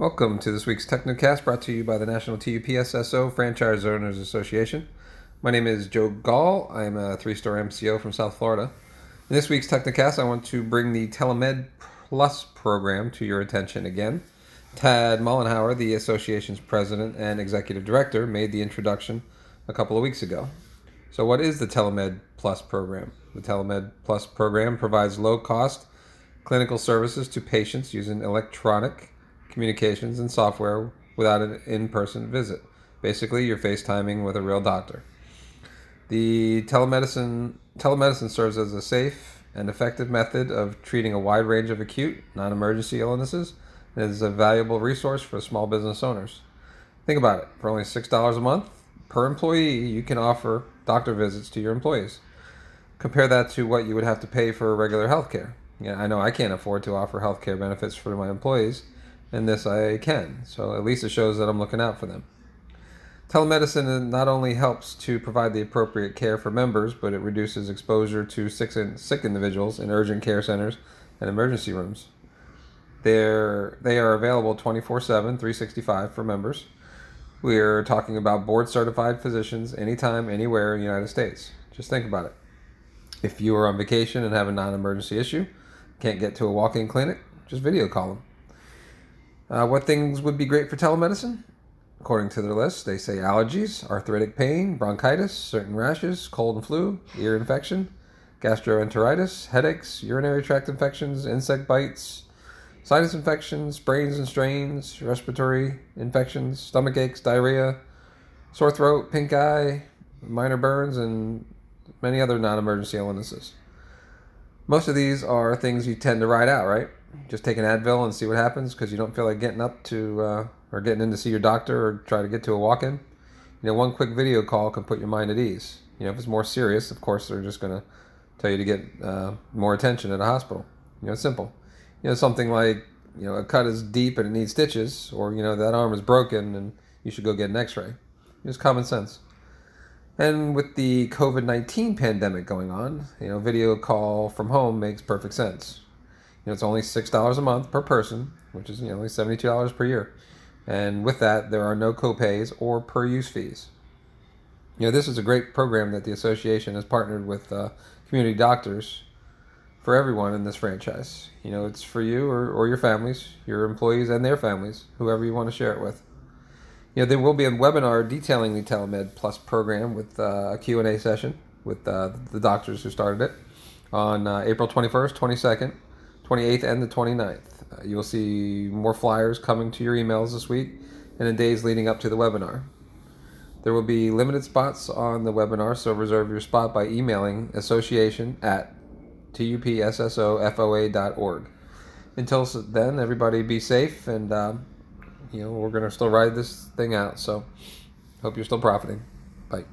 Welcome to this week's Technocast brought to you by the National TUPSSO Franchise Owners Association. My name is Joe Gall. I'm a three star MCO from South Florida. In this week's Technocast, I want to bring the Telemed Plus program to your attention again. Tad Mollenhauer, the association's president and executive director, made the introduction a couple of weeks ago. So, what is the Telemed Plus program? The Telemed Plus program provides low cost clinical services to patients using electronic communications, and software without an in person visit. Basically, you're FaceTiming with a real doctor. The telemedicine, telemedicine serves as a safe and effective method of treating a wide range of acute, non emergency illnesses and is a valuable resource for small business owners. Think about it for only $6 a month per employee, you can offer doctor visits to your employees. Compare that to what you would have to pay for regular health care. Yeah, I know I can't afford to offer health care benefits for my employees and this I can. So at least it shows that I'm looking out for them. Telemedicine not only helps to provide the appropriate care for members, but it reduces exposure to sick, sick individuals in urgent care centers and emergency rooms. They're, they are available 24 7, 365 for members. We are talking about board certified physicians anytime, anywhere in the United States. Just think about it. If you are on vacation and have a non emergency issue, can't get to a walk in clinic, just video call them. Uh, what things would be great for telemedicine? According to their list, they say allergies, arthritic pain, bronchitis, certain rashes, cold and flu, ear infection, gastroenteritis, headaches, urinary tract infections, insect bites, sinus infections, sprains and strains, respiratory infections, stomach aches, diarrhea, sore throat, pink eye, minor burns, and many other non emergency illnesses. Most of these are things you tend to ride out, right? Just take an Advil and see what happens because you don't feel like getting up to uh, or getting in to see your doctor or try to get to a walk-in. You know, one quick video call can put your mind at ease. You know, if it's more serious, of course, they're just going to tell you to get uh, more attention at a hospital. You know, it's simple. You know, something like you know a cut is deep and it needs stitches, or you know that arm is broken and you should go get an X-ray. It's common sense. And with the COVID 19 pandemic going on, you know, video call from home makes perfect sense. Know, it's only six dollars a month per person, which is you know only seventy two dollars per year, and with that there are no copays or per use fees. You know, this is a great program that the association has partnered with uh, community doctors for everyone in this franchise. You know, it's for you or, or your families, your employees and their families, whoever you want to share it with. You know, there will be a webinar detailing the Telemed Plus program with uh, a Q&A session with uh, the doctors who started it on uh, April 21st, 22nd, 28th and the 29th. Uh, you'll see more flyers coming to your emails this week and in days leading up to the webinar. There will be limited spots on the webinar, so reserve your spot by emailing association at tupssofoa.org. Until then, everybody be safe, and um, you know we're gonna still ride this thing out. So, hope you're still profiting. Bye.